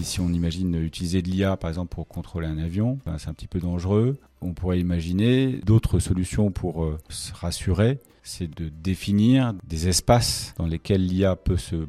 si, on imagine utiliser de l'IA, par exemple, pour contrôler un avion, ben, c'est un petit peu dangereux. On pourrait imaginer d'autres solutions pour euh, se rassurer, c'est de définir des espaces dans lesquels l'IA peut se,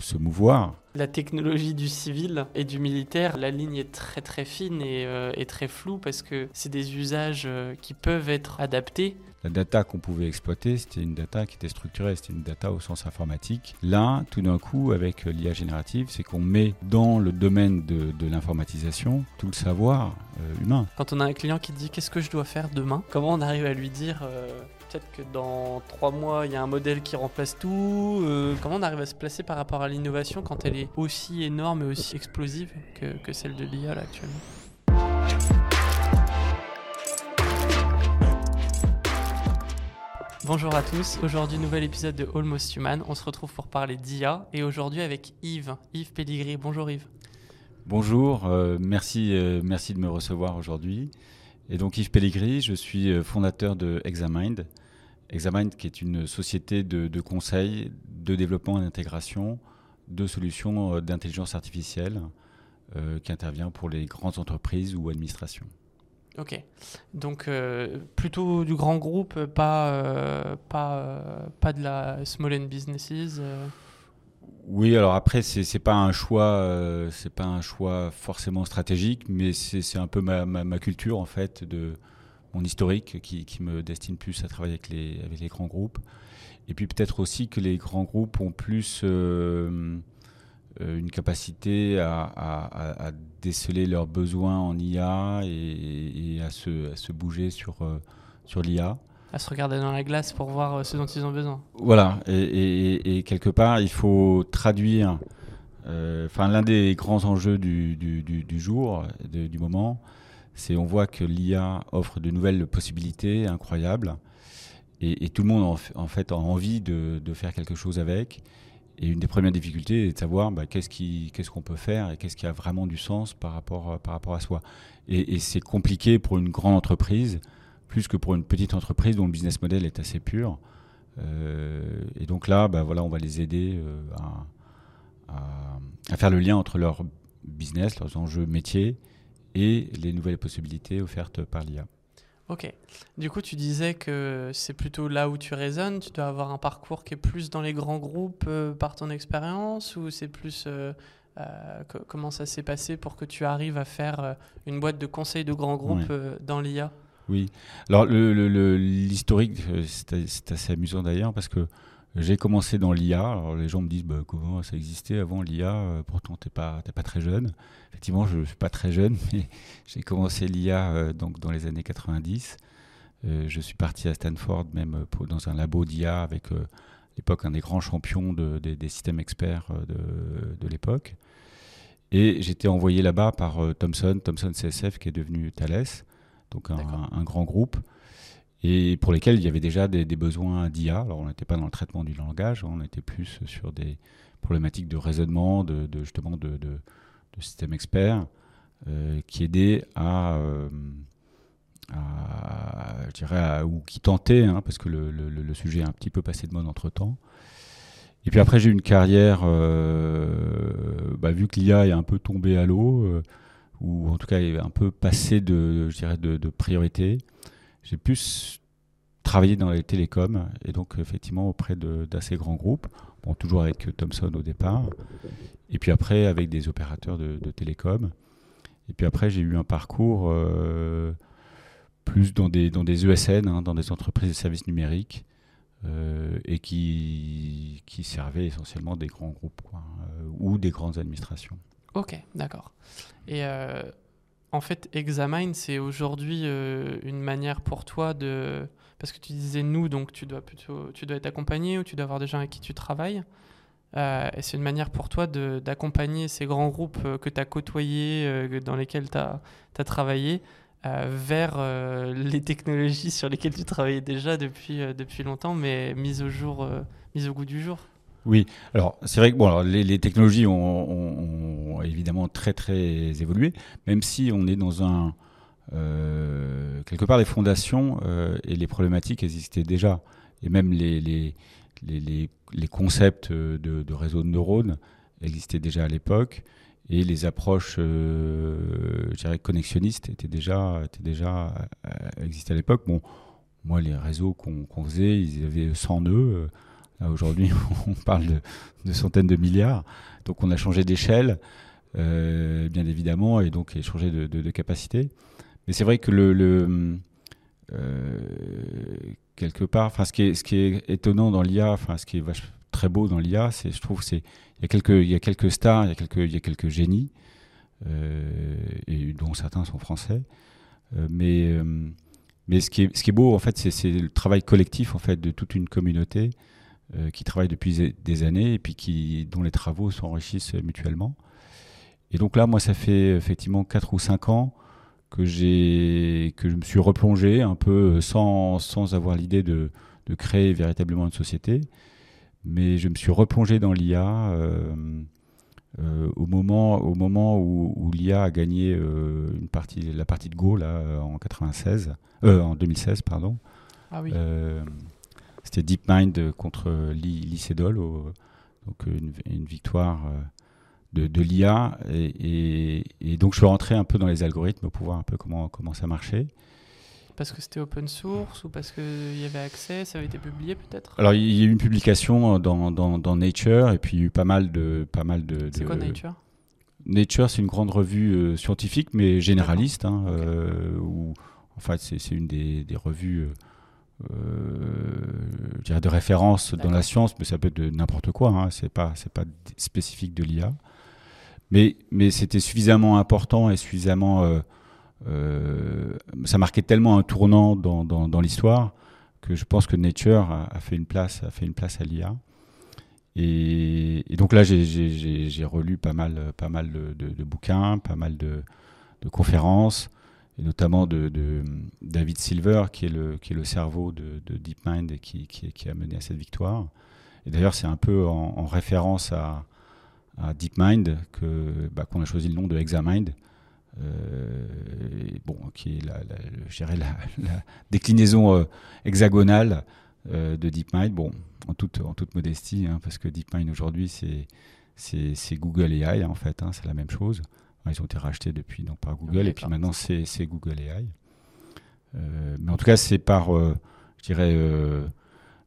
se mouvoir. La technologie du civil et du militaire, la ligne est très très fine et, euh, très floue parce que c'est des usages euh, qui peuvent être adaptés. La data qu'on pouvait exploiter, c'était une data qui était structurée, c'était une data au sens informatique. Là, tout d'un coup, avec l'IA générative, c'est qu'on met dans le domaine de, l'informatisation tout le savoir euh, humain. Quand on a un client qui dit qu'est-ce que je dois faire demain, comment on arrive à lui dire euh, peut-être que dans trois mois il y a un modèle qui remplace tout euh, Comment on arrive à se placer par rapport à l'innovation quand elle est aussi énorme et aussi explosive que, que celle de l'IA actuellement? Bonjour à tous, aujourd'hui nouvel épisode de Almost Human, on se retrouve pour parler d'IA et aujourd'hui avec Yves, Yves Pelligri. Bonjour Yves. Bonjour, euh, merci, euh, merci de me recevoir aujourd'hui. Et donc Yves Pelligri, je suis euh, fondateur de Examind. Examind qui est une société de, conseil, de développement et d'intégration de solutions d'intelligence artificielle qui intervient pour les grandes entreprises ou administrations. Ok, donc euh, plutôt du grand groupe, pas, euh, pas, euh, pas de la small and businesses. Oui, alors après c'est pas un choix, c'est pas un choix forcément stratégique, mais c'est un peu ma, ma, ma culture en fait de mon historique qui, qui me destine plus à travailler avec les avec les grands groupes. Et puis peut-être aussi que les grands groupes ont plus une capacité à, à- à- à déceler leurs besoins en IA et, et à, se, à se bouger sur, euh, sur l'IA. À se regarder dans la glace pour voir euh, ce dont ils ont besoin. Voilà, et, et- et- et quelque part, il faut traduire. euh, Enfin, l'un des grands enjeux du, du- du- du jour, de- du moment, c'est on voit que l'IA offre de nouvelles possibilités incroyables, et, tout le monde en, fait a envie de, de faire quelque chose avec. Et une des premières difficultés est de savoir bah, qu'est-ce qu'on peut faire et qu'est-ce qui a vraiment du sens par rapport, rapport à soi. Et, c'est compliqué pour une grande entreprise, plus que pour une petite entreprise dont le business model est assez pur. Euh, et donc là, bah, voilà, on va les aider euh, à, à- à faire le lien entre leur business, leurs enjeux métiers et les nouvelles possibilités offertes par l'IA. Ok, du coup tu disais que c'est plutôt là où tu résonnes, tu dois avoir un parcours qui est plus dans les grands groupes euh, par ton expérience ou c'est plus... euh, euh, co- comment ça s'est passé pour que tu arrives à faire une boîte de conseil de grands groupes dans l'IA Oui. Alors le- le- le- l'historique, c'est assez amusant d'ailleurs parce que j'ai commencé dans l'IA. Alors les gens me disent bah, comment ça existait avant l'IA. euh, Pourtant t'es pas t'es pas très jeune. Effectivement, je suis pas très jeune, mais j'ai commencé l'IA euh, donc dans les années 90. Euh, je suis parti à Stanford même pour- dans un labo d'IA avec euh, à l'époque un des grands champions de- des- des systèmes experts de, de l'époque. Et j'étais envoyé là-bas par Thomson, Thomson CSF qui est devenu Thales donc un grand groupe, et pour lesquels il y avait déjà des, besoins d'IA. Alors on n'était pas dans le traitement du langage, on était plus sur des problématiques de raisonnement, de, justement de, de, de systèmes experts, euh, qui aidaient à, euh, je dirais, ou qui tentaient, hein, parce que le, sujet est un petit peu passé de mode entre temps. Et puis après j'ai eu une carrière, euh, bah, vu que l'IA est un peu tombée à l'eau. ou en tout cas est un peu passé de, je dirais, de priorité. J'ai plus travaillé dans les télécoms et donc effectivement auprès d'assez grands groupes, bon, toujours avec Thomson au départ, et puis après avec des opérateurs de, télécoms. Et puis après j'ai eu un parcours euh, plus dans des, dans des ESN, hein, dans des entreprises de services numériques, euh, et qui, qui servaient essentiellement des grands groupes euh, ou des grandes administrations. Ok, d'accord. Et en fait, Examine, c'est aujourd'hui euh, une manière pour toi de... Parce que tu disais nous, donc tu dois plutôt tu dois être accompagné ou tu dois avoir des gens avec qui tu travailles. Euh, et c'est une manière pour toi d'accompagner ces grands groupes euh, que tu as côtoyés, dans lesquels tu as, travaillé, vers les technologies sur lesquelles tu travaillais déjà depuis, depuis longtemps, mais mises au mises au goût du jour. Oui, alors c'est vrai que bon, alors, les, technologies ont, évidemment très très évolué, même si on est dans un euh, quelque part les fondations euh, et les problématiques existaient déjà, et même les les, les, les, concepts de, de réseaux de neurones existaient déjà à l'époque, Et les approches, euh, je dirais, connexionnistes étaient déjà, étaient déjà euh, existaient à l'époque. Bon, moi, les réseaux qu'on faisait, ils avaient 100 nœuds. Là, aujourd'hui, on parle de, centaines de milliards. Donc, on a changé d'échelle, euh, bien évidemment, et donc changé de, capacité. Mais c'est vrai que le, quelque part, enfin, ce qui est, étonnant dans l'IA, enfin, ce qui est très beau dans l'IA, c'est, je trouve, c'est il y a quelques, stars, il y a quelques, génies, euh, et dont certains sont français. Euh, mais, euh, mais ce qui, est, ce qui est beau, en fait, c'est, le travail collectif en fait, de toute une communauté qui travaille depuis des années et puis qui, dont les travaux s'enrichissent mutuellement. Et donc là, moi, ça fait effectivement 4 ou 5 ans que, j'ai, que je me suis replongé un peu sans, sans avoir l'idée de, de créer véritablement une société mais je me suis replongé dans l'IA euh, euh, au moment, au moment où, l'IA a gagné euh, une partie, la partie de Go là, en, 96, en 2016. Pardon. Ah oui. C'était DeepMind contre Lee, Sedol, donc une, victoire de, de l'IA. Et, et, donc je suis rentré un peu dans les algorithmes pour voir un peu comment, comment ça marchait. Parce que c'était open source ou parce qu'il y avait accès, ça avait été publié peut-être? Alors il y a eu une publication dans, dans, dans, Nature et puis il y a eu pas mal de... Pas mal de, c'est quoi Nature? Nature, c'est une grande revue euh, scientifique mais généraliste. Hein, euh, où, en fait, c'est, une des, des revues euh, dirais de référence dans la science, mais ça peut être de n'importe quoi. Hein, c'est pas, c'est pas spécifique de l'IA. Mais, mais c'était suffisamment important et suffisamment euh, ça marquait tellement un tournant dans, dans, l'histoire que je pense que Nature a, fait une place, a fait une place à l'IA. Et, donc là, j'ai relu pas mal, pas mal de, bouquins, pas mal de, conférences, et notamment de, David Silver, qui est le, qui est le cerveau de, DeepMind et qui, a mené à cette victoire. Et d'ailleurs, c'est un peu en, référence à, DeepMind bah, qu'on a choisi le nom de Examind, euh, bon, qui est la, déclinaison euh, hexagonale euh, de DeepMind. Bon, en toute, en toute modestie, hein, parce que DeepMind aujourd'hui, c'est, c'est, Google AI, en fait, hein, c'est la même chose. Ils ont été rachetés depuis donc, par Google, et puis maintenant, c'est, Google AI. mais en tout cas, c'est par, je dirais,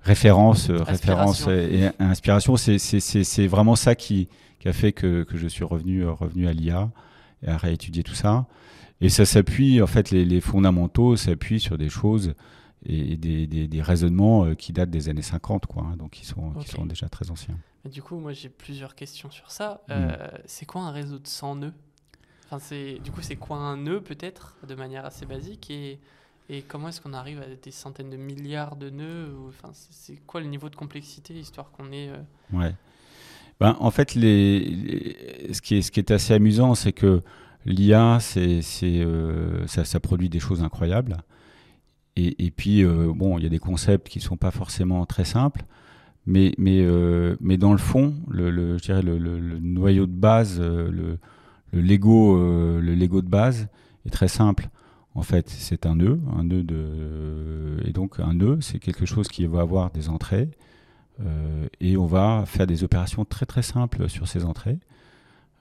référence, référence et, inspiration. C'est, vraiment ça qui, qui, a fait que, que je suis revenu, revenu à l'IA et à réétudier tout ça. Et ça s'appuie, en fait, les, fondamentaux s'appuient sur des choses et des, des, raisonnements euh, qui datent des années 50, quoi, hein, donc qui sont, qui sont déjà très anciens. du coup, moi j'ai plusieurs questions sur ça. Euh, mm. C'est quoi un réseau de 100 nœuds? Enfin, Du coup, c'est quoi un nœud peut-être, de manière assez basique et, et comment est-ce qu'on arrive à des centaines de milliards de nœuds Enfin, c'est quoi le niveau de complexité, histoire qu'on ait... Euh, ouais. Ben, en fait, les, ce, qui est, ce qui est assez amusant, c'est que l'IA, c'est, euh, ça, produit des choses incroyables. Et, et puis, euh, bon, il y a des concepts qui ne sont pas forcément très simples. Mais, mais, mais dans le fond, le, le le, noyau de base, le, Lego, le Lego de base est très simple. En fait, c'est un nœud, un nœud et donc un nœud, c'est quelque chose qui va avoir des entrées, euh, et on va faire des opérations très très simples sur ces entrées.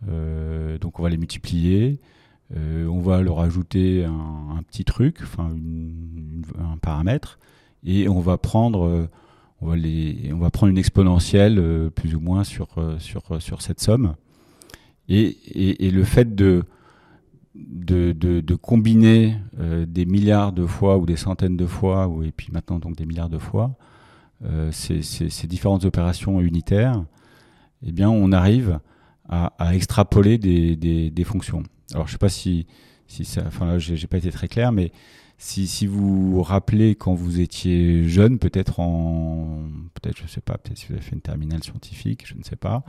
Euh, donc on va les multiplier, euh, on va leur ajouter un, petit truc, un paramètre, et on va prendre, on va prendre une exponentielle plus ou moins sur cette somme. Et, et, le fait de, de, de, de combiner des milliards de fois ou des centaines de fois, ou, et puis maintenant donc des milliards de fois, euh, ces, différentes opérations unitaires, eh bien, on arrive à, extrapoler des, fonctions. Alors, je ne sais pas si, si ça, enfin là, j'ai pas été très clair, mais si, si vous vous rappelez quand vous étiez jeune, peut-être en, peut-être, je sais pas, peut-être si vous avez fait une terminale scientifique, je ne sais pas,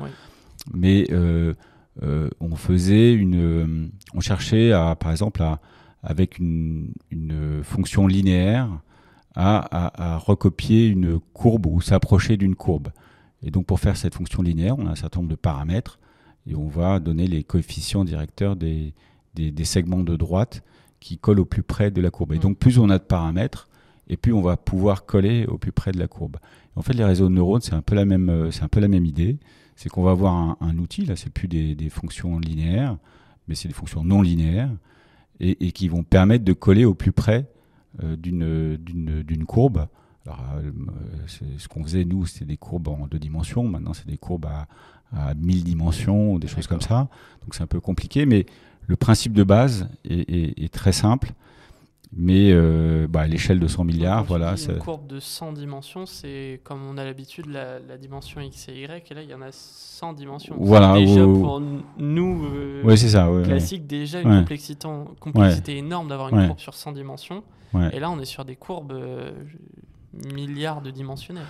mais euh, euh, on faisait une, on cherchait à, par exemple, à, avec une, une fonction linéaire, à, recopier une courbe ou s'approcher d'une courbe. Et donc pour faire cette fonction linéaire, on a un certain nombre de paramètres et on va donner les coefficients directeurs des, des, segments de droite qui collent au plus près de la courbe. Et mm. donc plus on a de paramètres, et plus on va pouvoir coller au plus près de la courbe. En fait, les réseaux de neurones, c'est un peu la même, euh, c'est un peu la même idée. C'est qu'on va avoir un, un outil, là, c'est plus des, des fonctions linéaires, mais c'est des fonctions non linéaires, et, et qui vont permettre de coller au plus près euh, d'une courbe. Alors, euh, ce qu'on faisait, nous, c'était des courbes en deux dimensions. Maintenant, c'est des courbes à, à 1000 dimensions, ou des choses comme ça. Donc, c'est un peu compliqué, mais le principe de base est, est- est très simple. Mais euh, bah, à l'échelle de 100 milliards, voilà. Une courbe de 100 dimensions, c'est comme on a l'habitude, la, la dimension x et y, et là il y en a 100 dimensions. Voilà, Déjà ou- pour nous, euh, Ouais, c'est ça. ouais, ouais. classique, déjà une complexité, complexité énorme d'avoir une courbe sur 100 dimensions. Et là on est sur des courbes euh, milliards de dimensionnelles.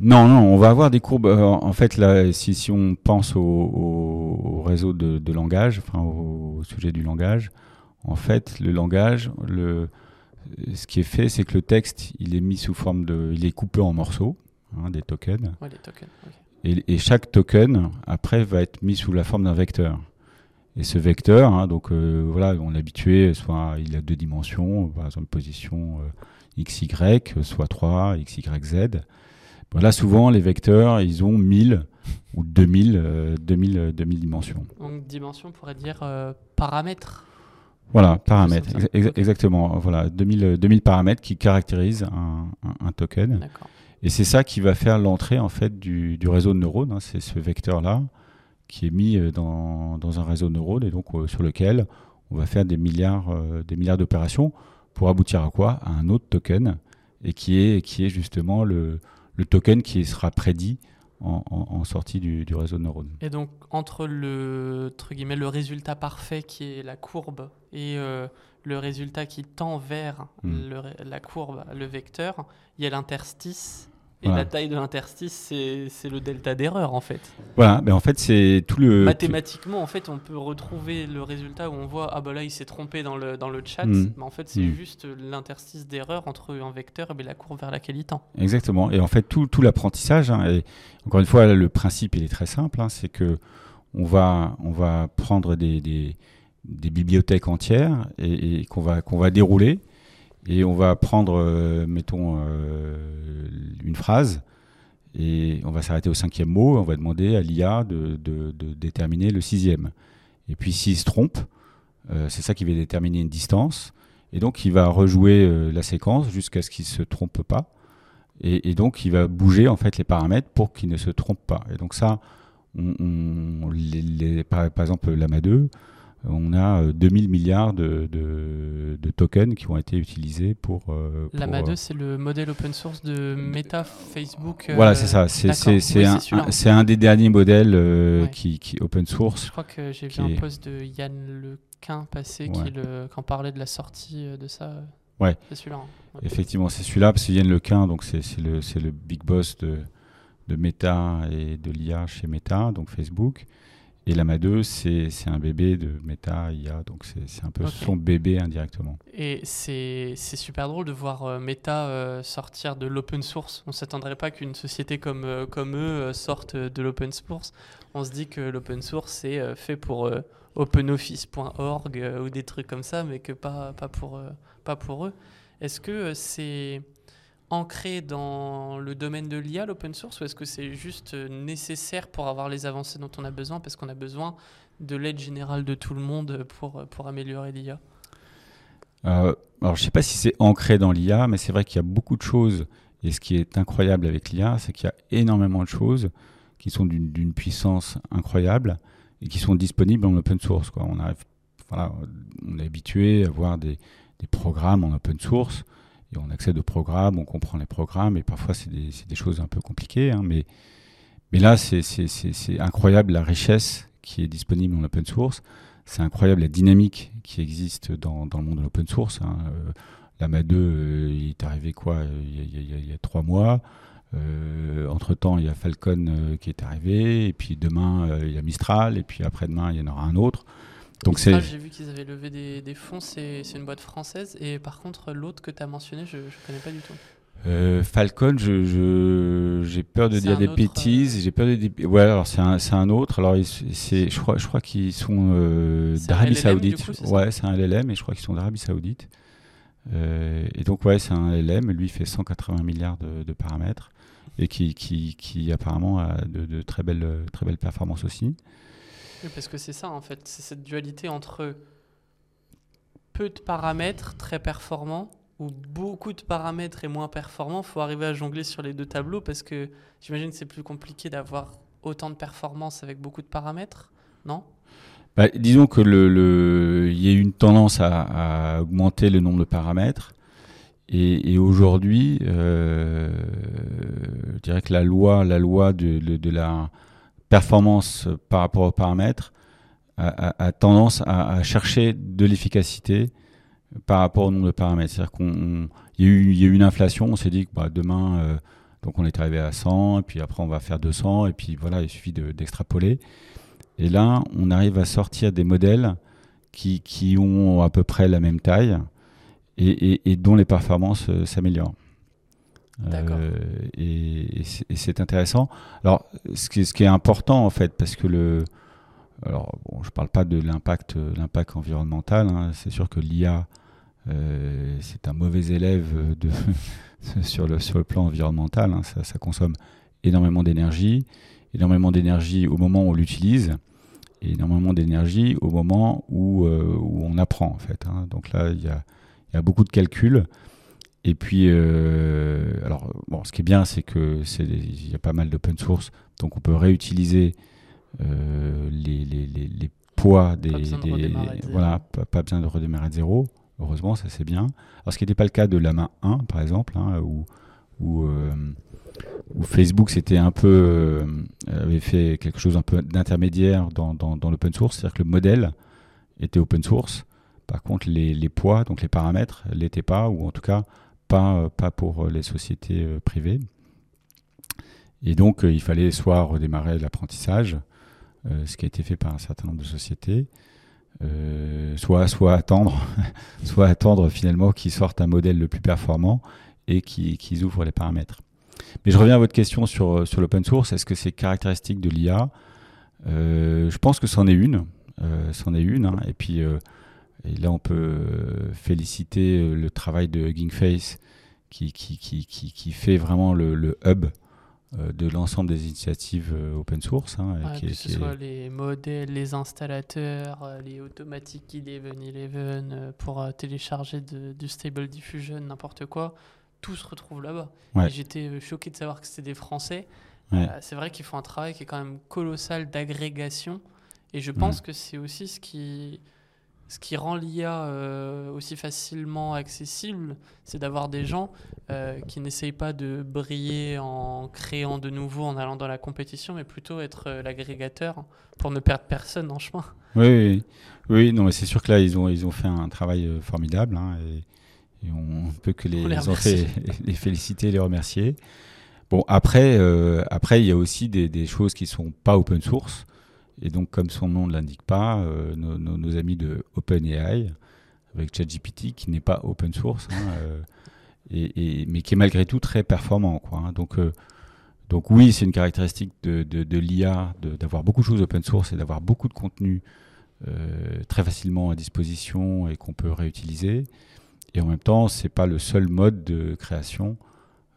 Non, non, on va avoir des courbes. euh, en fait, là, si, si on pense au, au- au réseau de, de langage, enfin au, au sujet du langage, en fait, le langage, le, ce qui est fait, c'est que le texte, il est mis sous forme de, il est coupé en morceaux, hein, des tokens, Ouais, et, et chaque token après va être mis sous la forme d'un vecteur. Et ce vecteur, hein, donc euh, voilà, on est habitué, soit il a deux dimensions, par exemple position euh, x, y, soit 3, x, y, z. Bon, là, souvent, les vecteurs, ils ont 1000 ou 2000, euh, 2000, euh, 2000 dimensions. Donc dimension pourrait dire euh, paramètres. Voilà, paramètres, exactement. Voilà, 2000, euh, 2000 paramètres qui caractérisent un, un- un token. Et c'est ça qui va faire l'entrée en fait du, du réseau de neurones. hein. C'est ce vecteur-là qui est mis euh, dans, dans un réseau de neurones et donc euh, sur lequel on va faire des milliards, euh, des milliards d'opérations pour aboutir à quoi? À un autre token et qui est, qui est justement le, le token qui sera prédit en, en- en sortie du, du réseau de neurones. Et donc, entre le, entre guillemets, le résultat parfait qui est la courbe et euh, le résultat qui tend vers Mm. le ré- la courbe, le vecteur, il y a l'interstice. Et la taille de l'interstice, c'est le delta d'erreur, en fait. Voilà, mais en fait c'est tout le... Mathématiquement, en fait, on peut retrouver le résultat où on voit, ah bah là, il s'est trompé dans le, dans le chat. Mm. Mais en fait, c'est Mm. juste l'interstice d'erreur entre un vecteur et la courbe vers laquelle il tend. Exactement. Et en fait, tout, tout l'apprentissage, hein, et encore une fois, le principe, il est très simple, hein, c'est que on va, on va prendre des, des, des bibliothèques entières et, et qu'on va, qu'on va dérouler, et on va prendre, euh, mettons, euh, une phrase, et on va s'arrêter au cinquième mot, on va demander à l'IA de, déterminer le sixième. Et puis s'il se trompe, euh, c'est ça qui va déterminer une distance, et donc il va rejouer la séquence jusqu'à ce qu'il ne se trompe pas. Et, donc, il va bouger en fait les paramètres pour qu'il ne se trompe pas. Et donc ça, par, par exemple, l'AMA 2, on a euh, 2000 milliards de, de- de tokens qui ont été utilisés pour... euh, pour, L'AMA euh, 2, c'est le modèle open source de Meta, Facebook. euh, voilà, c'est ça. C'est d'accord. c'est- c'est Oui, un, un- un des derniers modèles euh, Ouais. qui, qui open source. Je crois que j'ai vu qui un post de Yann Lequin passer qui, Ouais. le, qui en parlait de la sortie euh, de ça. Ouais. C'est celui-là. hein. Effectivement, c'est celui-là, parce que Yann Lequin, donc c'est c'est le, c'est le big boss de, de Meta et de l'IA chez Meta, donc Facebook. Et l'AMA 2, c'est un bébé de Meta IA, donc c'est un peu son bébé indirectement. Et c'est super drôle de voir euh, Meta euh, sortir de l'open source. On s'attendrait pas qu'une société comme, euh, comme eux sorte de l'open source. On se dit que l'open source c'est fait pour openoffice.org ou des trucs comme ça, mais que pas, pas, pour, pas pour eux. Est-ce que c'est ancré dans le domaine de l'IA, l'open source, ou est-ce que c'est juste euh, nécessaire pour avoir les avancées dont on a besoin, parce qu'on a besoin de l'aide générale de tout le monde pour, pour améliorer l'IA Euh, alors, je ne sais pas si c'est ancré dans l'IA, mais c'est vrai qu'il y a beaucoup de choses. Et ce qui est incroyable avec l'IA, c'est qu'il y a énormément de choses qui sont d'une puissance incroyable et qui sont disponibles en open source. On, arrive, voilà, on est habitué à voir des, des programmes en open source on accède aux programmes, on comprend les programmes et parfois c'est des, choses un peu compliquées. hein, mais, là, c'est- incroyable la richesse qui est disponible en open source. C'est incroyable la dynamique qui existe dans, le monde de l'open source. Hein. Euh, L'AMA 2, euh, il est arrivé quoi il y, a, trois mois. Euh, entre-temps, il y a Falcon euh, qui est arrivé. Et puis demain, il y a Mistral. Et puis après-demain, il y en aura un autre. Donc c'est... Mistral, J'ai vu qu'ils avaient levé des, des fonds, c'est une boîte française. Et par contre, l'autre que tu as mentionné, je ne connais pas du tout. Euh, Falcon, je, je- j'ai peur de dire des autre, bêtises. J'ai peur de dire. Ouais, alors c'est un, autre. Alors c'est, je crois, je crois qu'ils sont euh, d'Arabie Saoudite. coup, ouais, c'est un LLM et je crois qu'ils sont d'Arabie Saoudite. Euh, et donc ouais, c'est un LLM. Lui il fait 180 milliards de, de paramètres. et qui, qui, qui apparemment a de, de, très, belles, très belles performances aussi. Parce que c'est ça en fait, c'est cette dualité entre peu de paramètres très performants ou beaucoup de paramètres et moins performants. Il faut arriver à jongler sur les deux tableaux parce que j'imagine que c'est plus compliqué d'avoir autant de performances avec beaucoup de paramètres, non? Bah, Disons que le, y a une tendance à, augmenter le nombre de paramètres. Et, aujourd'hui, euh, je dirais que la loi, la loi de la performance par rapport aux paramètres a, tendance à, chercher de l'efficacité par rapport au nombre de paramètres. C'est-à-dire qu'il y, a eu une inflation, on s'est dit que bah, demain, euh, donc on est arrivé à 100, et puis après on va faire 200, et puis voilà, il suffit d'extrapoler. De, et là, on arrive à sortir des modèles qui, ont à peu près la même taille et dont les performances euh, s'améliorent. Euh, et, c'est intéressant. Alors, ce qui, est important en fait, parce que le, alors bon, je parle pas de l'impact, l'impact environnemental. Hein, c'est sûr que l'IA, euh, c'est un mauvais élève sur le sur le plan environnemental. Hein, ça, consomme énormément d'énergie, énormément d'énergie au moment où on l'utilise, et énormément d'énergie au moment où, euh, où on apprend en fait. Hein. Donc là, il y a beaucoup de calculs. Et puis, euh, alors, bon, ce qui est bien, c'est que c'est il y a pas mal d'open source, donc on peut réutiliser euh, les, les, les, les, poids des, pas besoin des de voilà, pas, pas, besoin de redémarrer de zéro. Heureusement, ça c'est bien. Alors, ce qui n'était pas le cas de la main 1, par exemple, hein, où, où, euh, où, Facebook c'était un peu avait fait quelque chose un peu d'intermédiaire dans, dans, dans l'open source, c'est-à-dire que le modèle était open source. Par contre, les, les poids, donc les paramètres, l'étaient pas, ou en tout cas pas, pas pour les sociétés euh, privées. Et donc, euh, il fallait soit redémarrer l'apprentissage, euh, ce qui a été fait par un certain nombre de sociétés, euh, soit, soit attendre, soit attendre finalement qu'ils sortent un modèle le plus performant et qu'ils qu ouvrent les paramètres. Mais je reviens à votre question sur, sur l'open source. Est-ce que c'est caractéristique de l'IA euh, Je pense que c'en est une. Euh, c'en est une. Hein. Et puis, euh, et là, on peut féliciter le travail de Hugging Face qui, qui, qui, qui, qui fait vraiment le, le hub euh, de l'ensemble des initiatives euh, open source. Hein, ouais, qui, que ce soit est... les modèles, les installateurs, euh, les automatiques Eleven Eleven pour télécharger de, du Stable Diffusion, n'importe quoi, tout se retrouve là-bas. Ouais. J'étais choqué de savoir que c'était des Français. Ouais. Euh, c'est vrai qu'ils font un travail qui est quand même colossal d'agrégation. Et je pense Ouais. que c'est aussi ce qui, ce qui rend l'IA euh, aussi facilement accessible, c'est d'avoir des gens euh, qui n'essayent pas de briller en créant de nouveau, en allant dans la compétition, mais plutôt être euh, l'agrégateur pour ne perdre personne en chemin. Oui, oui, oui non, mais c'est sûr que là, ils ont, ils ont fait un travail formidable hein, et, et, on ne peut que les, les, les, fait, les, féliciter, les remercier. Bon, après, après, il y a aussi des, des choses qui sont pas open source. Et donc, comme son nom ne l'indique pas, euh, nos, nos, nos, amis de OpenAI, avec ChatGPT, qui n'est pas open source, hein, euh, et, et, mais qui est malgré tout très performant. Quoi, hein. donc, euh, donc, oui, c'est une caractéristique de, de, de l'IA d'avoir beaucoup de choses open source et d'avoir beaucoup de contenu très facilement à disposition et qu'on peut réutiliser. Et en même temps, c'est pas le seul mode de création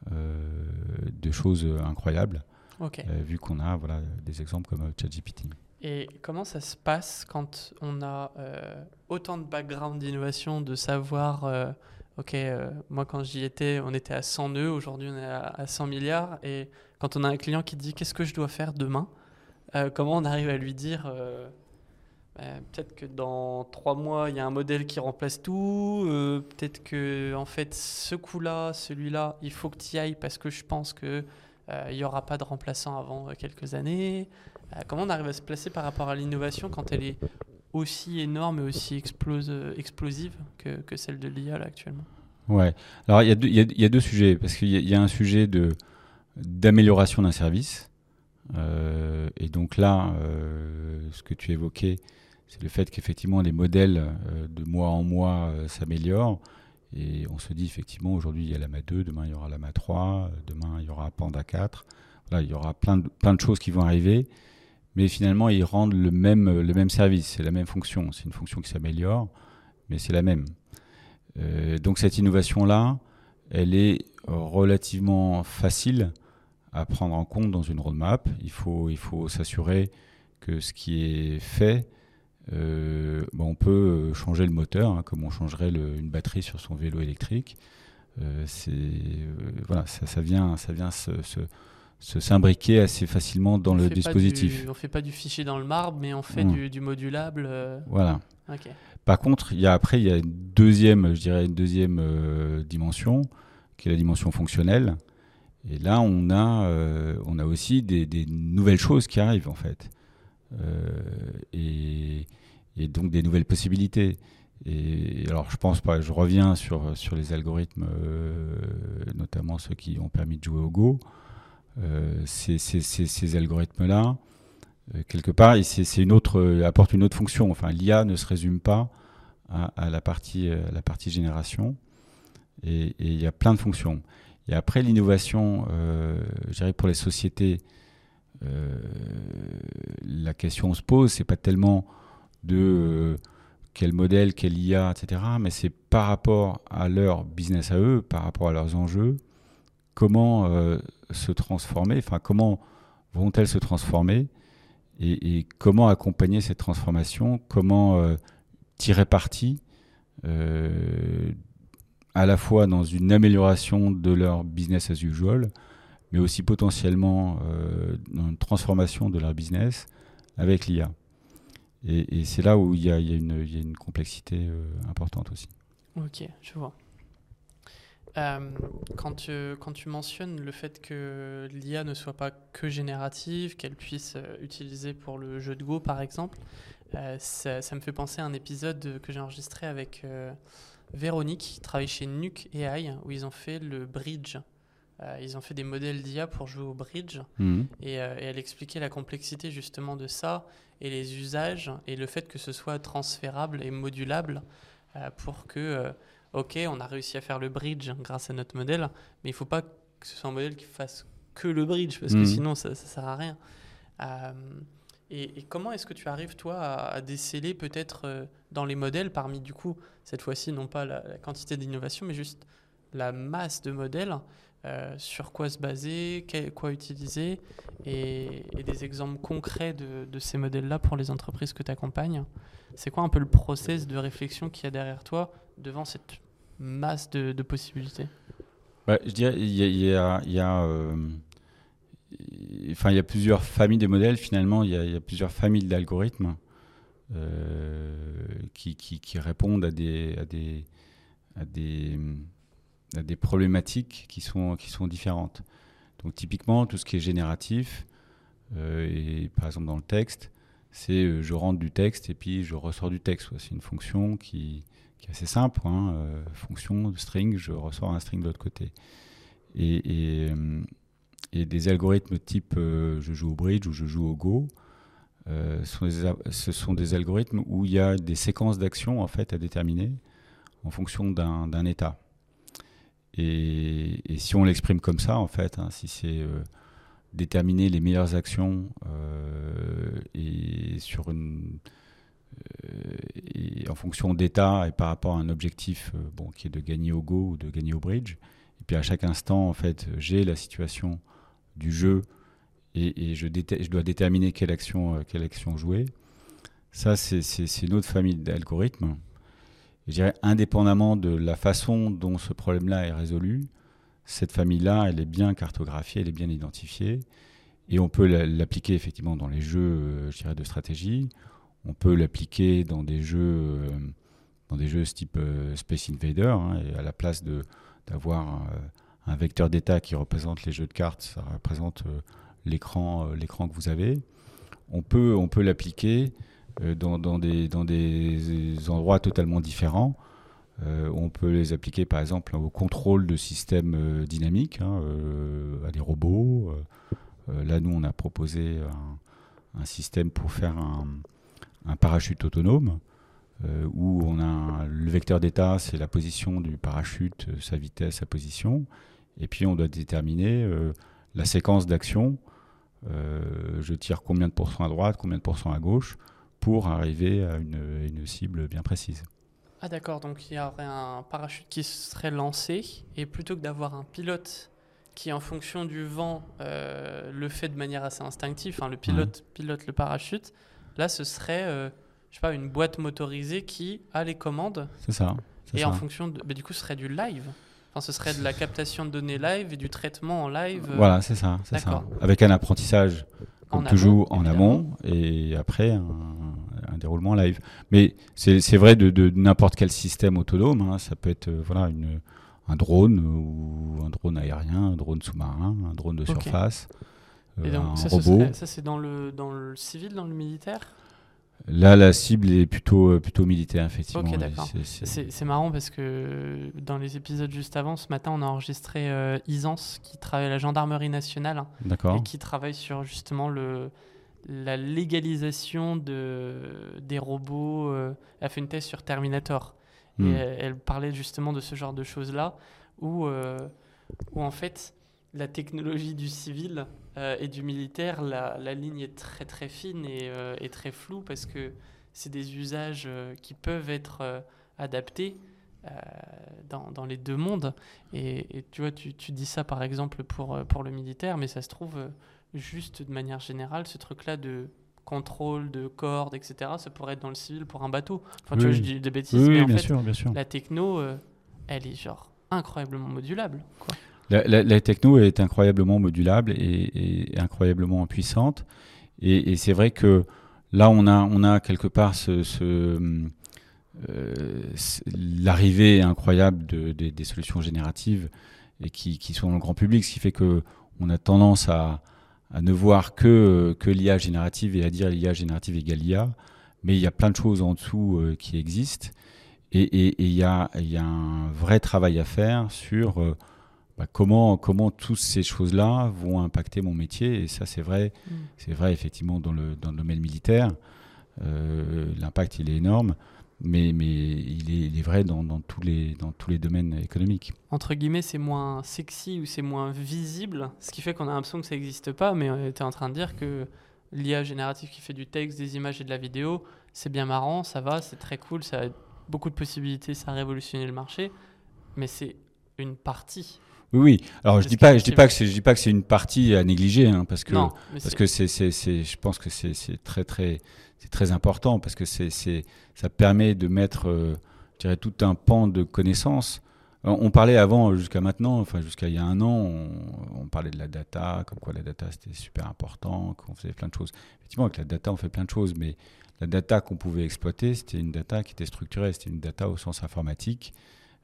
de choses incroyables. Okay. Euh, vu qu'on a voilà, des exemples comme ChatGPT. Et comment ça se passe quand on a euh, autant de background d'innovation, de savoir, euh, ok, euh, moi quand j'y étais, on était à 100 nœuds, aujourd'hui on est à, à, 100 milliards, et quand on a un client qui dit qu'est-ce que je dois faire demain, comment on arrive à lui dire, bah, peut-être que dans trois mois il y a un modèle qui remplace tout, peut-être que en fait ce coup-là, celui-là, il faut que tu y ailles parce que je pense que il n'y aura pas de remplaçant avant quelques années. Euh, comment on arrive à se placer par rapport à l'innovation quand elle est aussi énorme et aussi euh, explosive que, celle de l'IA actuellement? Ouais. Alors il y, y, y, a deux sujets parce qu'il y, y, a un sujet de d'amélioration d'un service euh, et donc là, ce que tu évoquais, c'est le fait qu'effectivement les modèles de mois en mois s'améliorent. Et on se dit effectivement, aujourd'hui il y a l'AMA 2, demain il y aura l'AMA 3, demain il y aura Panda 4. Voilà, il y aura plein de, plein de choses qui vont arriver mais finalement ils rendent le même, le même service, c'est la même fonction, c'est une fonction qui s'améliore, mais c'est la même. Euh, donc cette innovation-là, elle est relativement facile à prendre en compte dans une roadmap. Il faut, il faut s'assurer que ce qui est fait, euh, ben, on peut changer le moteur, hein, comme on changerait une batterie sur son vélo électrique. Euh, voilà, ça, vient, ça vient se, s'imbriquer assez facilement dans le dispositif. on fait pas du fichier dans le marbre, mais on fait du, du, modulable. Voilà. Par contre, y a, après, il y a une deuxième, je dirais, une deuxième dimension, qui est la dimension fonctionnelle. Et là, on a, euh, on a aussi des, nouvelles choses qui arrivent, en fait. Euh, et, donc des nouvelles possibilités. Et alors, je pense pas, je reviens sur, sur les algorithmes, euh, notamment ceux qui ont permis de jouer au Go. Ces, ces algorithmes-là, quelque part, c'est une autre, apportent une autre fonction. Enfin, l'IA ne se résume pas à, la, partie, la partie génération. Et il y a plein de fonctions. Et après, l'innovation, euh, je dirais pour les sociétés, euh, la question se pose, c'est pas tellement de euh, quel modèle, quel IA, etc., mais c'est par rapport à leur business à eux, par rapport à leurs enjeux, comment se transformer, enfin comment vont-elles se transformer et, comment accompagner cette transformation, comment tirer parti à la fois dans une amélioration de leur business as usual, mais aussi potentiellement euh, dans une transformation de leur business avec l'IA. Et, c'est là où il y, a, une, complexité euh, importante aussi. Ok, je vois. Euh, quand, tu, quand tu mentionnes le fait que l'IA ne soit pas que générative, qu'elle puisse utiliser pour le jeu de Go par exemple, ça, ça, me fait penser à un épisode que j'ai enregistré avec Véronique qui travaille chez Nuke AI où ils ont fait le bridge. Euh, ils ont fait des modèles d'IA pour jouer au bridge mhm. euh, et, elle expliquait la complexité justement de ça et les usages et le fait que ce soit transférable et modulable euh, pour que, ok, on a réussi à faire le bridge grâce à notre modèle, mais il ne faut pas que ce soit un modèle qui fasse que le bridge parce que mhm. sinon ça ne sert à rien. Et, comment est-ce que tu arrives, toi, à, déceler peut-être euh, dans les modèles, parmi du coup, cette fois-ci, non pas la, quantité d'innovation, mais juste la masse de modèles, euh, sur quoi se baser, quoi utiliser, et, des exemples concrets de, ces modèles-là pour les entreprises que tu accompagnes C'est quoi un peu le process de réflexion qu'il y a derrière toi devant cette masse de, possibilités? Bah, Je dirais, il y a... A plusieurs familles de modèles. Finalement, il y a, plusieurs familles d'algorithmes euh, qui, qui, répondent à des, à des, à des, des problématiques qui sont, qui sont différentes. Donc, typiquement, tout ce qui est génératif, euh, et par exemple dans le texte, c'est euh, je rentre du texte et puis je ressors du texte. C'est une fonction qui, qui, est assez simple. Hein, fonction string, je ressors un string de l'autre côté. Et, des algorithmes type euh, je joue au bridge ou je joue au go, euh, ce sont des algorithmes où il y a des séquences d'actions en fait à déterminer en fonction d'un état. Et, si on l'exprime comme ça, en fait, hein, si c'est euh, déterminer les meilleures actions sur une et en fonction d'état et par rapport à un objectif bon, qui est de gagner au go ou de gagner au bridge. Et puis à chaque instant, en fait, j'ai la situation du jeu et, je, dois déterminer euh, quelle action jouer. Ça, c'est une autre famille d'algorithmes. Je dirais, indépendamment de la façon dont ce problème-là est résolu, cette famille-là, elle est bien cartographiée, elle est bien identifiée. Et on peut l'appliquer effectivement dans les jeux euh, de stratégie. On peut l'appliquer dans des jeux, euh, dans des jeux type Space Invader. Hein, et à la place d'avoir un vecteur d'état qui représente les jeux de cartes, ça représente euh, l'écran, euh, que vous avez. On peut, on peut l'appliquer euh, dans, dans, des, endroits totalement différents. on peut les appliquer par exemple au contrôle de systèmes dynamiques, hein, à des robots. là, nous, on a proposé un, système pour faire un, parachute autonome. où on a le vecteur d'état, c'est la position du parachute, sa vitesse, sa position. Et puis on doit déterminer euh, la séquence d'action. Euh, je tire combien de pourcents à droite, combien de pourcents à gauche, pour arriver à une, cible bien précise. Ah d'accord, donc il y aurait un parachute qui serait lancé, et plutôt que d'avoir un pilote qui, en fonction du vent, euh, le fait de manière assez instinctive. Le pilote pilote le parachute. Là, ce serait, euh, je sais pas, une boîte motorisée qui a les commandes. C'est ça. Et ça. en fonction de. Mais du coup, ce serait du live. Enfin, ce serait de la captation de données live et du traitement en live. euh, Voilà, c'est ça, ça. Avec un apprentissage, En comme toujours, amont, en amont, et après un, un déroulement live. Mais c'est vrai de, de n'importe quel système autonome. hein. Ça peut être euh, voilà une, un drone ou un drone aérien, un drone sous-marin, un drone de surface, euh, Et donc, un ça, robot. serait- ça, c'est dans le, dans le civil, dans le militaire? Là, la cible est plutôt euh, plutôt militaire, effectivement. Ok, d'accord. c'est- marrant parce que dans les épisodes juste avant, ce matin, on a enregistré euh, Isance qui travaille à la gendarmerie nationale hein, et qui travaille sur justement le, la légalisation de, des robots. euh, elle a fait une thèse sur Terminator. Hmm. Et elle, elle parlait justement de ce genre de choses-là où, euh, où en fait la technologie du civil euh, et du militaire, la, la ligne est très très fine et, euh, et très floue parce que c'est des usages euh, qui peuvent être adaptés dans, dans les deux mondes. Et, et tu vois, tu, tu dis ça par exemple pour, pour le militaire, mais ça se trouve juste de manière générale, ce truc-là de contrôle de cordes, etc., ça pourrait être dans le civil pour un bateau. Enfin, tu vois, je dis des bêtises, Oui, mais oui, en bien fait, sûr, bien sûr. la techno, elle est genre incroyablement modulable. Quoi. La, techno est incroyablement modulable et, incroyablement puissante. Et, c'est vrai que là, on a, quelque part euh, l'arrivée incroyable de, des- solutions génératives et qui, sont dans le grand public, ce qui fait que on a tendance à, ne voir que, l'IA générative et à dire l'IA générative égale IA. Mais il y a plein de choses en dessous euh, qui existent. Et et- et il y, a, il y a un vrai travail à faire sur euh, bah, comment, comment toutes ces choses-là vont impacter mon métier? Et ça, c'est vrai, c'est vrai effectivement dans le, dans le domaine militaire. Euh, L'impact, il est énorme, mais, mais il, est, il est vrai dans, dans tous les, dans tous les domaines économiques. Entre guillemets, c'est moins sexy ou c'est moins visible, ce qui fait qu'on a l'impression que ça n'existe pas, mais tu es en train de dire que l'IA générative qui fait du texte, des images et de la vidéo, c'est bien marrant, ça va, c'est très cool, ça a beaucoup de possibilités, ça a révolutionné le marché, mais c'est une partie. Oui, oui. Alors, je dis pas, je dis pas que c'est, je dis pas que c'est une partie à négliger, hein, parce que non, parce que c'est, c'est, je pense que c'est, c'est très, très, c'est très important parce que c'est, c'est, ça permet de mettre, euh, je dirais, tout un pan de connaissances. On on parlait avant, jusqu'à maintenant, enfin jusqu'à il y a un an, on, on parlait de la data, comme quoi la data c'était super important, qu'on faisait plein de choses. Effectivement, avec la data, on fait plein de choses, mais la data qu'on pouvait exploiter, c'était une data qui était structurée, c'était une data au sens informatique,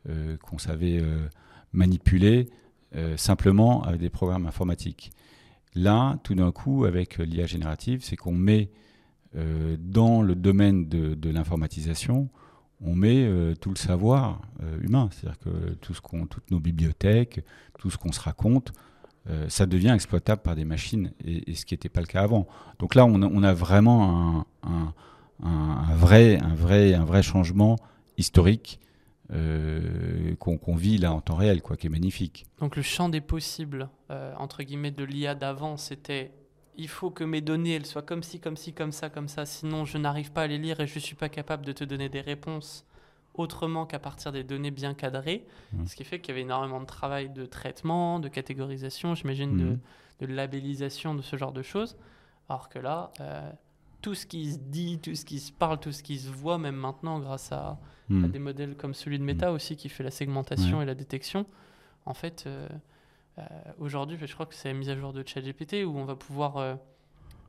euh, qu'on savait euh, manipuler euh, simplement avec des programmes informatiques. Là, tout d'un coup, avec euh, l'IA générative, c'est qu'on met euh, dans le domaine de, de l'informatisation, on met euh, tout le savoir euh, humain, c'est-à-dire que tout ce qu'on, toutes nos bibliothèques, tout ce qu'on se raconte, euh, ça devient exploitable par des machines, et, ce qui n'était pas le cas avant. Donc là, on a, vraiment un- un vrai, un, vrai, un vrai changement historique euh, qu'on, vit là en temps réel, quoi, qui est magnifique. Donc le champ des possibles, euh, entre guillemets, de l'IA d'avant, c'était il faut que mes données elles soient comme ci, comme ci, comme ça, comme ça, sinon je n'arrive pas à les lire et je ne suis pas capable de te donner des réponses autrement qu'à partir des données bien cadrées. Mhm. Ce qui fait qu'il y avait énormément de travail de traitement, de catégorisation, j'imagine, de, de labellisation, de ce genre de choses. Alors que là, euh, tout ce qui se dit, tout ce qui se parle, tout ce qui se voit, même maintenant grâce à, à Hmm. des modèles comme celui de Meta aussi qui fait la segmentation Ouais. et la détection. En fait, euh, euh, aujourd'hui, je crois que c'est la mise à jour de ChatGPT où on va pouvoir euh,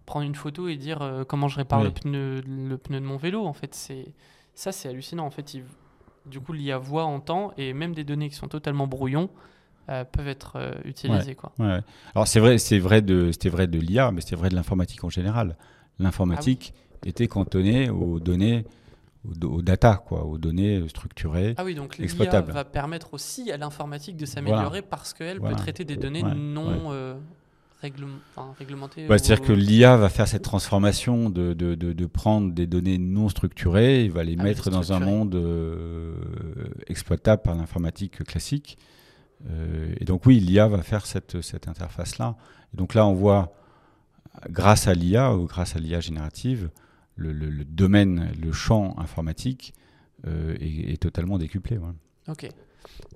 prendre une photo et dire comment je répare le, pneu, le pneu de mon vélo. En fait, c'est ça, c'est hallucinant. En fait, il- du coup, l'IA voit, entend et même des données qui sont totalement brouillons euh, peuvent être euh. Quoi. Ouais. Alors c'est vrai, c'est vrai de, c'était vrai de l'IA, mais c'était vrai de l'informatique en général. L'informatique était cantonnée aux données, aux, data, quoi, aux données structurées. Ah oui, donc l'IA va permettre aussi à l'informatique de s'améliorer parce qu'elle Voilà. peut traiter des données Ouais, non euh, réglement- enfin, réglementées. Bah, C'est-à-dire que l'IA va faire cette transformation de, de, de, de prendre des données non structurées et va les Ah, mettre dans un monde euh, exploitable par l'informatique classique. Euh, et donc oui, l'IA va faire cette, cette interface-là. Donc là, on voit, grâce à l'IA ou grâce à l'IA générative, le, domaine, le champ informatique euh, est, totalement décuplé. Ok.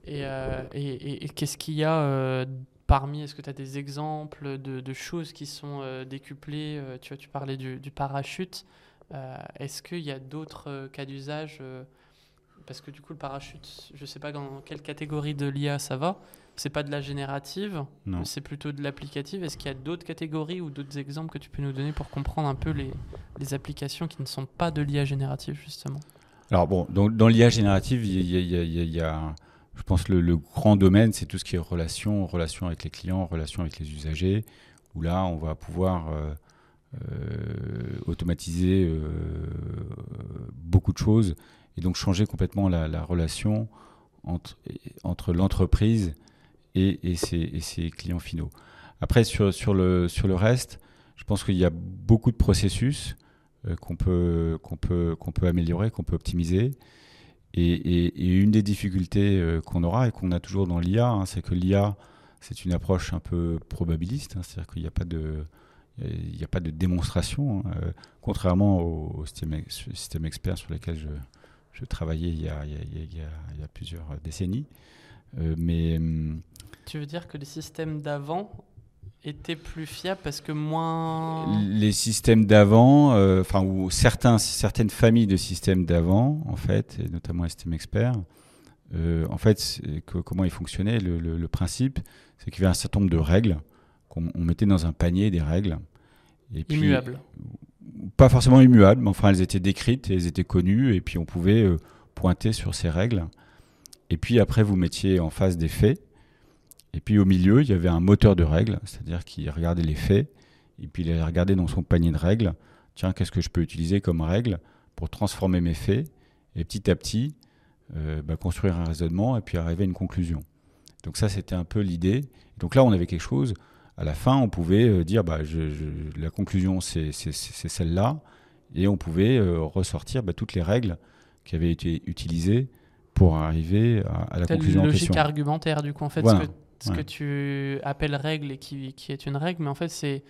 Et, euh, et, qu'est-ce qu'il y a euh, parmi, est-ce que tu as des exemples de, choses qui sont décuplées tu, vois, tu parlais du, parachute. Est-ce qu'il y a d'autres cas d'usage Parce que du coup, le parachute, je ne sais pas dans quelle catégorie de l'IA ça va. C'est pas de la générative, c'est plutôt de l'applicative. Est-ce qu'il y a d'autres catégories ou d'autres exemples que tu peux nous donner pour comprendre un peu les, les applications qui ne sont pas de l'IA générative, justement? Alors, bon, dans, dans l'IA générative, il y a je pense que le, grand domaine, c'est tout ce qui est relation, relation avec les clients, relation avec les usagers, où là, on va pouvoir euh, euh, automatiser euh, beaucoup de choses et donc changer complètement la, relation entre, entre l'entreprise et, ses, clients finaux. Après, sur, le, reste, je pense qu'il y a beaucoup de processus qu'on peut, qu'on peut, qu'on peut améliorer, qu'on peut optimiser. Et, une des difficultés euh, qu'on aura et qu'on a toujours dans l'IA, hein, c'est que l'IA, c'est une approche un peu probabiliste, hein, c'est-à-dire qu'il n'y a pas de il n'y a pas de démonstration, hein, euh, contrairement au, système, expert sur lequel je, travaillais il y, a, plusieurs décennies. Euh, mais, hum, tu veux dire que les systèmes d'avant étaient plus fiables parce que moins. Les systèmes d'avant, euh, enfin, ou certains, certaines familles de systèmes d'avant, en fait, et notamment les systèmes experts, euh, en fait, comment ils fonctionnaient, le, principe, c'est qu'il y avait un certain nombre de règles qu'on mettait dans un panier des règles. Et immuables Pas forcément immuables, mais enfin, elles étaient décrites et elles étaient connues, et puis on pouvait euh, pointer sur ces règles. Et puis après, vous mettiez en face des faits et puis au milieu, il y avait un moteur de règles, c'est-à-dire qu'il regardait les faits, et puis il allait regarder dans son panier de règles, tiens, qu'est-ce que je peux utiliser comme règle pour transformer mes faits, et petit à petit, euh, bah, construire un raisonnement, et puis arriver à une conclusion. Donc ça, c'était un peu l'idée. Donc là, on avait quelque chose, à la fin, on pouvait euh, dire, bah, la conclusion, c'est celle-là, et on pouvait euh, ressortir bah, toutes les règles qui avaient été utilisées pour arriver à, la conclusion en question. logique argumentaire, du coup, en fait, ce que ce que tu appelles règle et qui, qui est une règle, mais en fait, c'est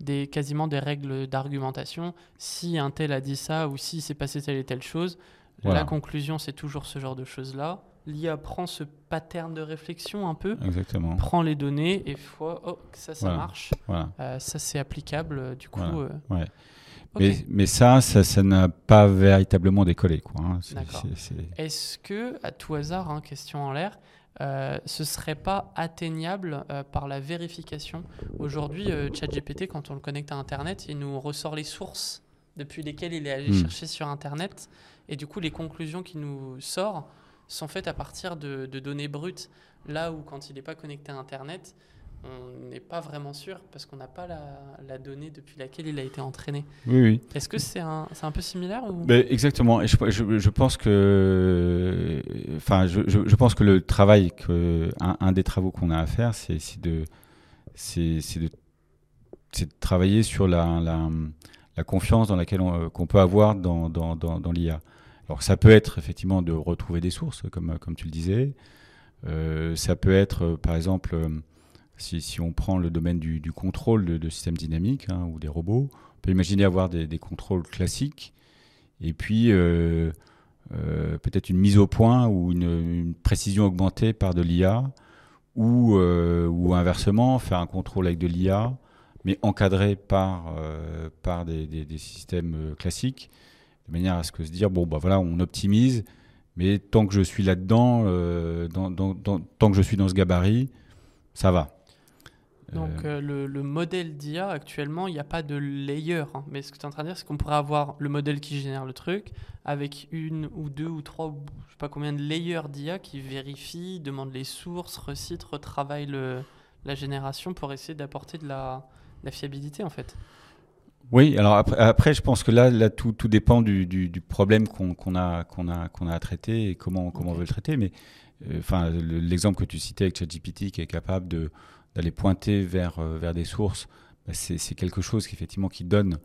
des, quasiment des règles d'argumentation. Si un tel a dit ça ou si s'est passé telle et telle chose, la conclusion, c'est toujours ce genre de choses-là. L'IA prend ce pattern de réflexion un peu, Exactement. prend les données et fois, oh, ça, ça marche. Euh, ça, c'est applicable, euh, du coup. Euh, mais, mais, ça, ça n'a pas véritablement décollé. Quoi, hein. Est-ce que, à tout hasard, hein, question en l'air, euh, ce serait pas atteignable euh, par la vérification. Aujourd'hui, euh, ChatGPT, quand on le connecte à Internet, il nous ressort les sources depuis lesquelles il est allé hmm. chercher sur Internet. Et du coup, les conclusions qu'il nous sort sont faites à partir de, de données brutes. Là où, quand il n'est pas connecté à Internet, on n'est pas vraiment sûr parce qu'on n'a pas la, donnée depuis laquelle il a été entraîné. Oui, oui. Est-ce que c'est un, un, peu similaire ou... Ben, exactement. Et je, je, pense que, enfin, je, je, pense que le travail, que, un, des travaux qu'on a à faire, c'est de, c'est de, de, travailler sur la, la, la confiance dans laquelle qu'on peut avoir dans, dans, dans, dans l'IA. Alors ça peut être effectivement de retrouver des sources, comme, comme tu le disais. Euh, ça peut être, par exemple, si, on prend le domaine du, contrôle de, systèmes dynamiques hein, ou des robots, on peut imaginer avoir des, contrôles classiques et puis euh, euh, peut-être une mise au point ou une, précision augmentée par de l'IA ou, euh, ou, inversement faire un contrôle avec de l'IA mais encadré par, par des, systèmes classiques de manière à ce que se dire bon bah voilà on optimise mais tant que je suis là-dedans, tant que je suis dans ce gabarit, ça va. Donc euh, euh, le, modèle d'IA actuellement, il n'y a pas de layer. Hein. Mais ce que tu es en train de dire, c'est qu'on pourrait avoir le modèle qui génère le truc avec une ou deux ou trois, ou je sais pas combien de layers d'IA qui vérifient, demandent les sources, recite, retravaille le, la génération pour essayer d'apporter de la, la, fiabilité en fait. Oui, alors après, je pense que là, là tout, tout dépend du, du, problème qu'on a, qu'on a, qu'on a à traiter et comment, comment on veut le traiter. Mais euh, l'exemple que tu citais avec ChatGPT qui est capable de d'aller pointer vers, euh, vers des sources, bah, c'est quelque chose qui, effectivement, qui donne,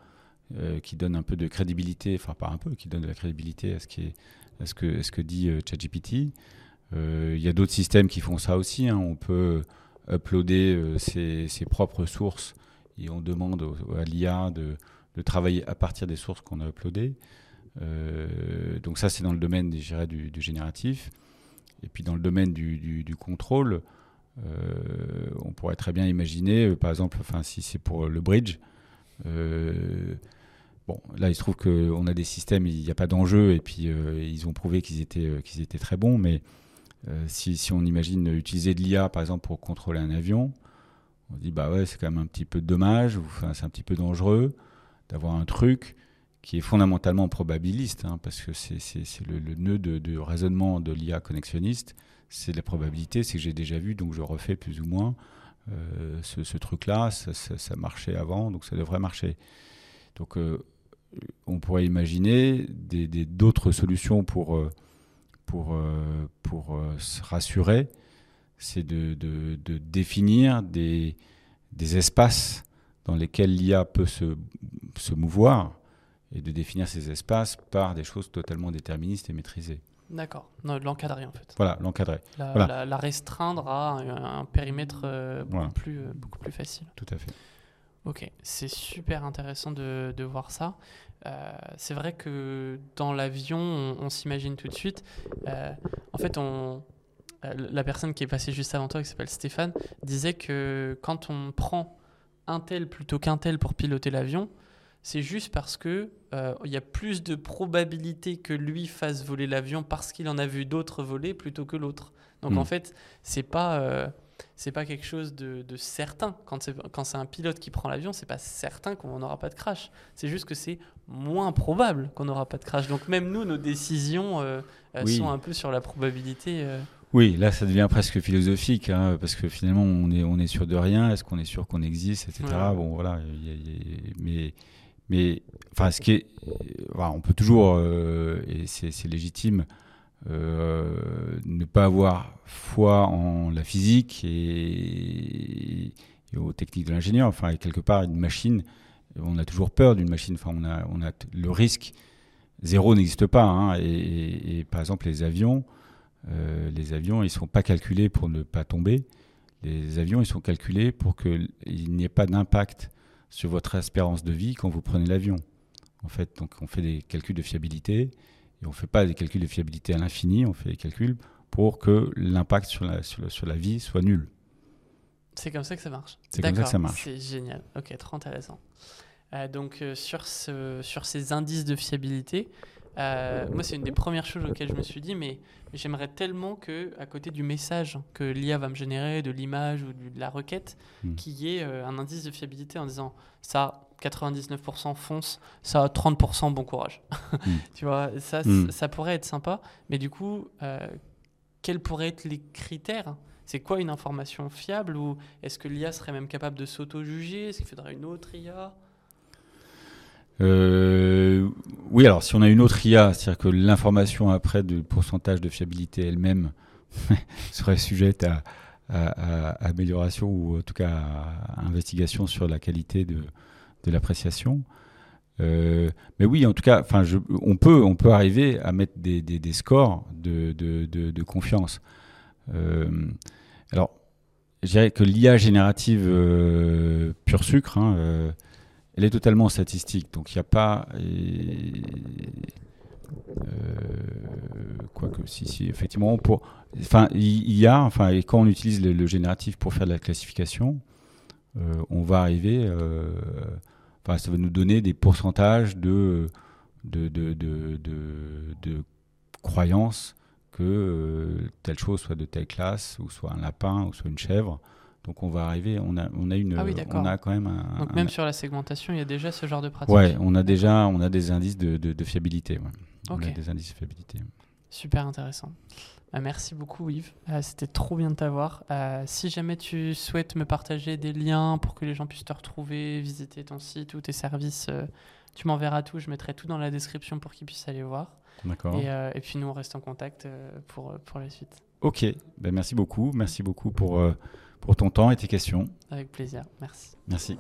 euh, qui donne un peu de crédibilité, enfin pas un peu, qui donne de la crédibilité à ce, qui est, à ce, que, ce que dit euh, ChatGPT. Il y a d'autres systèmes qui font ça aussi. Hein. On peut uploader ses, ses, propres sources et on demande à l'IA de, de, travailler à partir des sources qu'on a uploadées. donc ça, c'est dans le domaine du, du, génératif. Et puis dans le domaine du, du, du contrôle, on pourrait très bien imaginer, par exemple, si c'est pour le bridge, Bon, là, il se trouve qu'on a des systèmes, il n'y a pas d'enjeu, et puis ils ont prouvé qu'ils étaient, très bons, mais si, on imagine utiliser de l'IA, par exemple, pour contrôler un avion, on dit, bah ouais, c'est quand même un petit peu dommage, ou c'est un petit peu dangereux d'avoir un truc qui est fondamentalement probabiliste, hein, parce que c'est le, nœud de, raisonnement de l'IA connexionniste, c'est la probabilité, c'est que j'ai déjà vu, donc je refais plus ou moins euh, ce, truc-là, ça, marchait avant, donc ça devrait marcher. Donc euh, on pourrait imaginer d'autres solutions pour, euh, pour, pour se rassurer, c'est de, de, de, définir des, des espaces dans lesquels l'IA peut se, se mouvoir et de définir ces espaces par des choses totalement déterministes et maîtrisées. D'accord, l'encadrer en fait. Voilà, l'encadrer. La, la, restreindre à un, périmètre euh, beaucoup, plus, euh, beaucoup plus facile. Tout à fait. Ok, c'est super intéressant de, de voir ça. Euh, c'est vrai que dans l'avion, on, s'imagine tout de suite. en fait, on, la personne qui est passée juste avant toi, qui s'appelle Stéphane, disait que quand on prend un tel plutôt qu'un tel pour piloter l'avion, c'est juste parce que euh, il y a plus de probabilité que lui fasse voler l'avion parce qu'il en a vu d'autres voler plutôt que l'autre. Donc en hmm. fait, c'est pas euh, c'est pas quelque chose de, certain. Quand c'est quand c'est un pilote qui prend l'avion, c'est pas certain qu'on n'aura pas de crash. C'est juste que c'est moins probable qu'on n'aura pas de crash. Donc même nous, nos décisions euh, sont un peu sur la probabilité. Oui, là, ça devient presque philosophique, hein, parce que finalement, on est, on est sûr de rien. Est-ce qu'on est sûr qu'on existe, etc. Bon, voilà. mais mais enfin, ce qui on peut toujours, euh, et c'est légitime, euh, ne pas avoir foi en la physique et, aux techniques de l'ingénieur. Enfin, quelque part, une machine, on a toujours peur d'une machine. Enfin, on a, on a le risque zéro n'existe pas. Hein. et, par exemple, les avions, euh, les avions, ils sont pas calculés pour ne pas tomber. Les avions, ils sont calculés pour qu'il n'y ait pas d'impact sur votre espérance de vie quand vous prenez l'avion. En fait, donc on fait des calculs de fiabilité et on ne fait pas des calculs de fiabilité à l'infini, on fait des calculs pour que l'impact sur la, sur, la vie soit nul. C'est comme ça que ça marche. C'est comme ça que ça marche. C'est génial. Ok, trop intéressant. Euh, donc euh, sur, ce, sur ces indices de fiabilité, euh, moi, c'est une des premières choses auxquelles je me suis dit, mais j'aimerais tellement que, à côté du message que l'IA va me générer, de l'image ou de la requête, hmm. qu'il y ait euh, un indice de fiabilité en disant ça, 99% fonce, ça, 30% bon courage. Hmm. tu vois, ça, hmm. ça pourrait être sympa, mais du coup, euh, quels pourraient être les critères? C'est quoi une information fiable ou est-ce que l'IA serait même capable de s'auto-juger? Est-ce qu'il faudrait une autre IA euh, oui, alors si on a une autre IA, c'est-à-dire que l'information après du pourcentage de fiabilité elle-même serait sujette à, amélioration ou en tout cas à, investigation sur la qualité de, l'appréciation. Euh, mais oui, en tout cas, enfin, on peut, on peut arriver à mettre des, scores de, confiance. Euh, alors, je dirais que l'IA générative pur sucre, hein, elle est totalement statistique, donc il n'y a pas. Euh, quoique, si, si, effectivement, enfin, il y a, enfin, et quand on utilise le, génératif pour faire de la classification, euh, on va arriver, euh, enfin, ça va nous donner des pourcentages de, de, de, de, de croyances que telle chose soit de telle classe, ou soit un lapin, ou soit une chèvre. Donc on va arriver, on a, on a une, ah on a quand même un. Donc même sur la segmentation, il y a déjà ce genre de pratique. Ouais, on a déjà, on a des indices de, de, fiabilité. Ouais. On a des indices de fiabilité. Super intéressant. Bah, merci beaucoup Yves, euh, c'était trop bien de t'avoir. Euh, si jamais tu souhaites me partager des liens pour que les gens puissent te retrouver, visiter ton site ou tes services, euh, tu m'enverras tout, je mettrai tout dans la description pour qu'ils puissent aller voir. D'accord. Et, et, puis nous on reste en contact pour, pour la suite. Ok, ben, merci beaucoup, merci beaucoup pour pour ton temps et tes questions. Avec plaisir, merci. Merci.